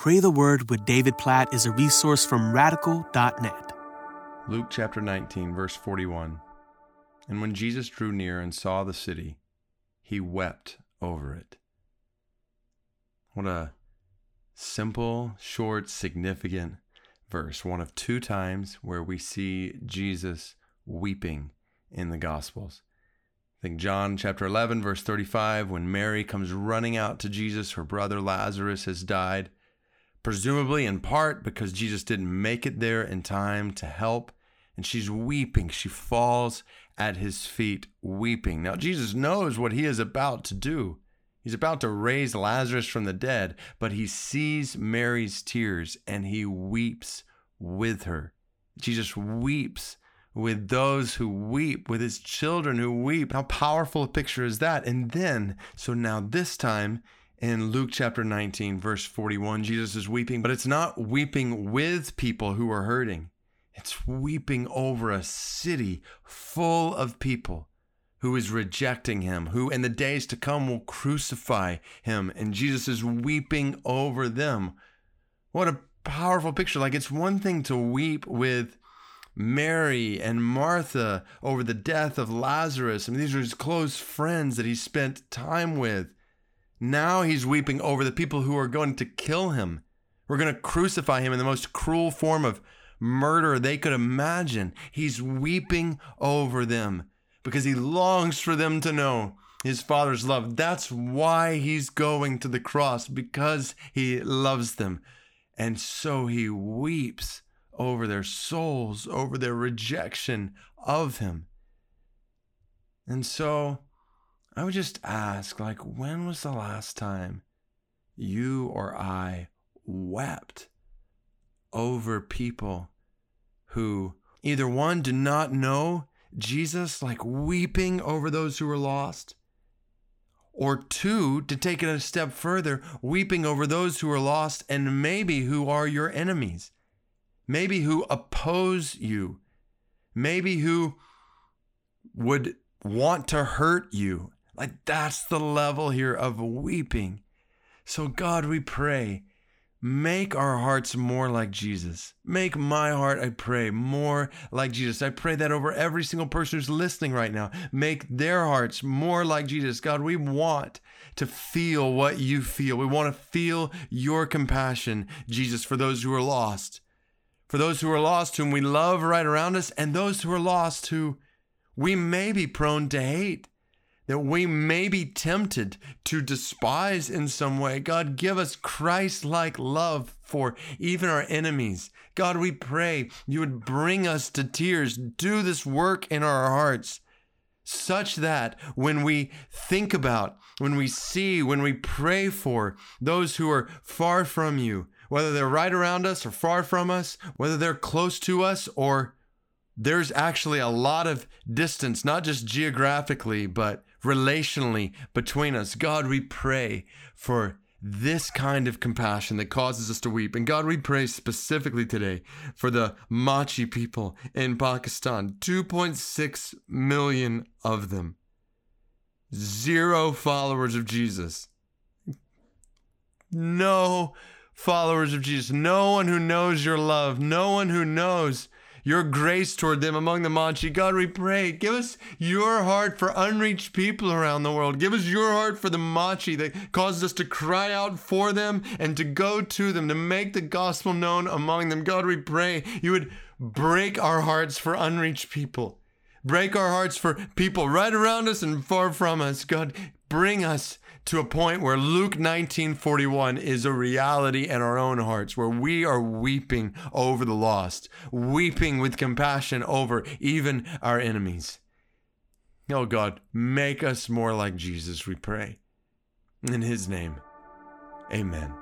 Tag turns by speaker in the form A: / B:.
A: Pray the Word with David Platt is a resource from radical.net.
B: Luke chapter 19, verse 41. And when Jesus drew near and saw the city, he wept over it. What a simple, short, significant verse. One of two times where we see Jesus weeping in the Gospels. I think John chapter 11, verse 35, when Mary comes running out to Jesus, her brother Lazarus has died, presumably in part because Jesus didn't make it there in time to help. And she's weeping. She falls at his feet, weeping. Now, Jesus knows what he is about to do. He's about to raise Lazarus from the dead, but he sees Mary's tears and he weeps with her. Jesus weeps with those who weep, with his children who weep. How powerful a picture is that? And then, so now this time in Luke chapter 19, verse 41, Jesus is weeping, but it's not weeping with people who are hurting. It's weeping over a city full of people who is rejecting him, who in the days to come will crucify him. And Jesus is weeping over them. What a powerful picture. Like it's one thing to weep with Mary and Martha over the death of Lazarus. I mean, these are his close friends that he spent time with. Now he's weeping over the people who are going to kill him. We're going to crucify him in the most cruel form of murder they could imagine. He's weeping over them because he longs for them to know his father's love. That's why he's going to the cross because he loves them. And so he weeps over their souls, over their rejection of him. And so I would just ask like when was the last time you or I wept over people who either one did not know Jesus, like weeping over those who were lost, or two, to take it a step further, weeping over those who are lost and maybe who are your enemies, maybe who oppose you, maybe who would want to hurt you. Like that's the level here of weeping. So, God, we pray Make our hearts more like Jesus. Make my heart, I pray, more like Jesus. I pray that over every single person who's listening right now. Make their hearts more like Jesus. God, we want to feel what you feel. We want to feel your compassion, Jesus, for those who are lost, for those who are lost, whom we love right around us, and those who are lost who we may be prone to hate that we may be tempted to despise in some way. God, give us Christ like love for even our enemies. God, we pray you would bring us to tears. Do this work in our hearts such that when we think about, when we see, when we pray for those who are far from you, whether they're right around us or far from us, whether they're close to us or there's actually a lot of distance, not just geographically, but relationally between us. God, we pray for this kind of compassion that causes us to weep. And God, we pray specifically today for the Machi people in Pakistan 2.6 million of them, zero followers of Jesus. No followers of Jesus. No one who knows your love. No one who knows your grace toward them among the Manchi. God, we pray, give us your heart for unreached people around the world. Give us your heart for the Manchi that causes us to cry out for them and to go to them, to make the gospel known among them. God, we pray you would break our hearts for unreached people. Break our hearts for people right around us and far from us. God, bring us to a point where Luke 19:41 is a reality in our own hearts where we are weeping over the lost, weeping with compassion over even our enemies. Oh God, make us more like Jesus, we pray. In his name. Amen.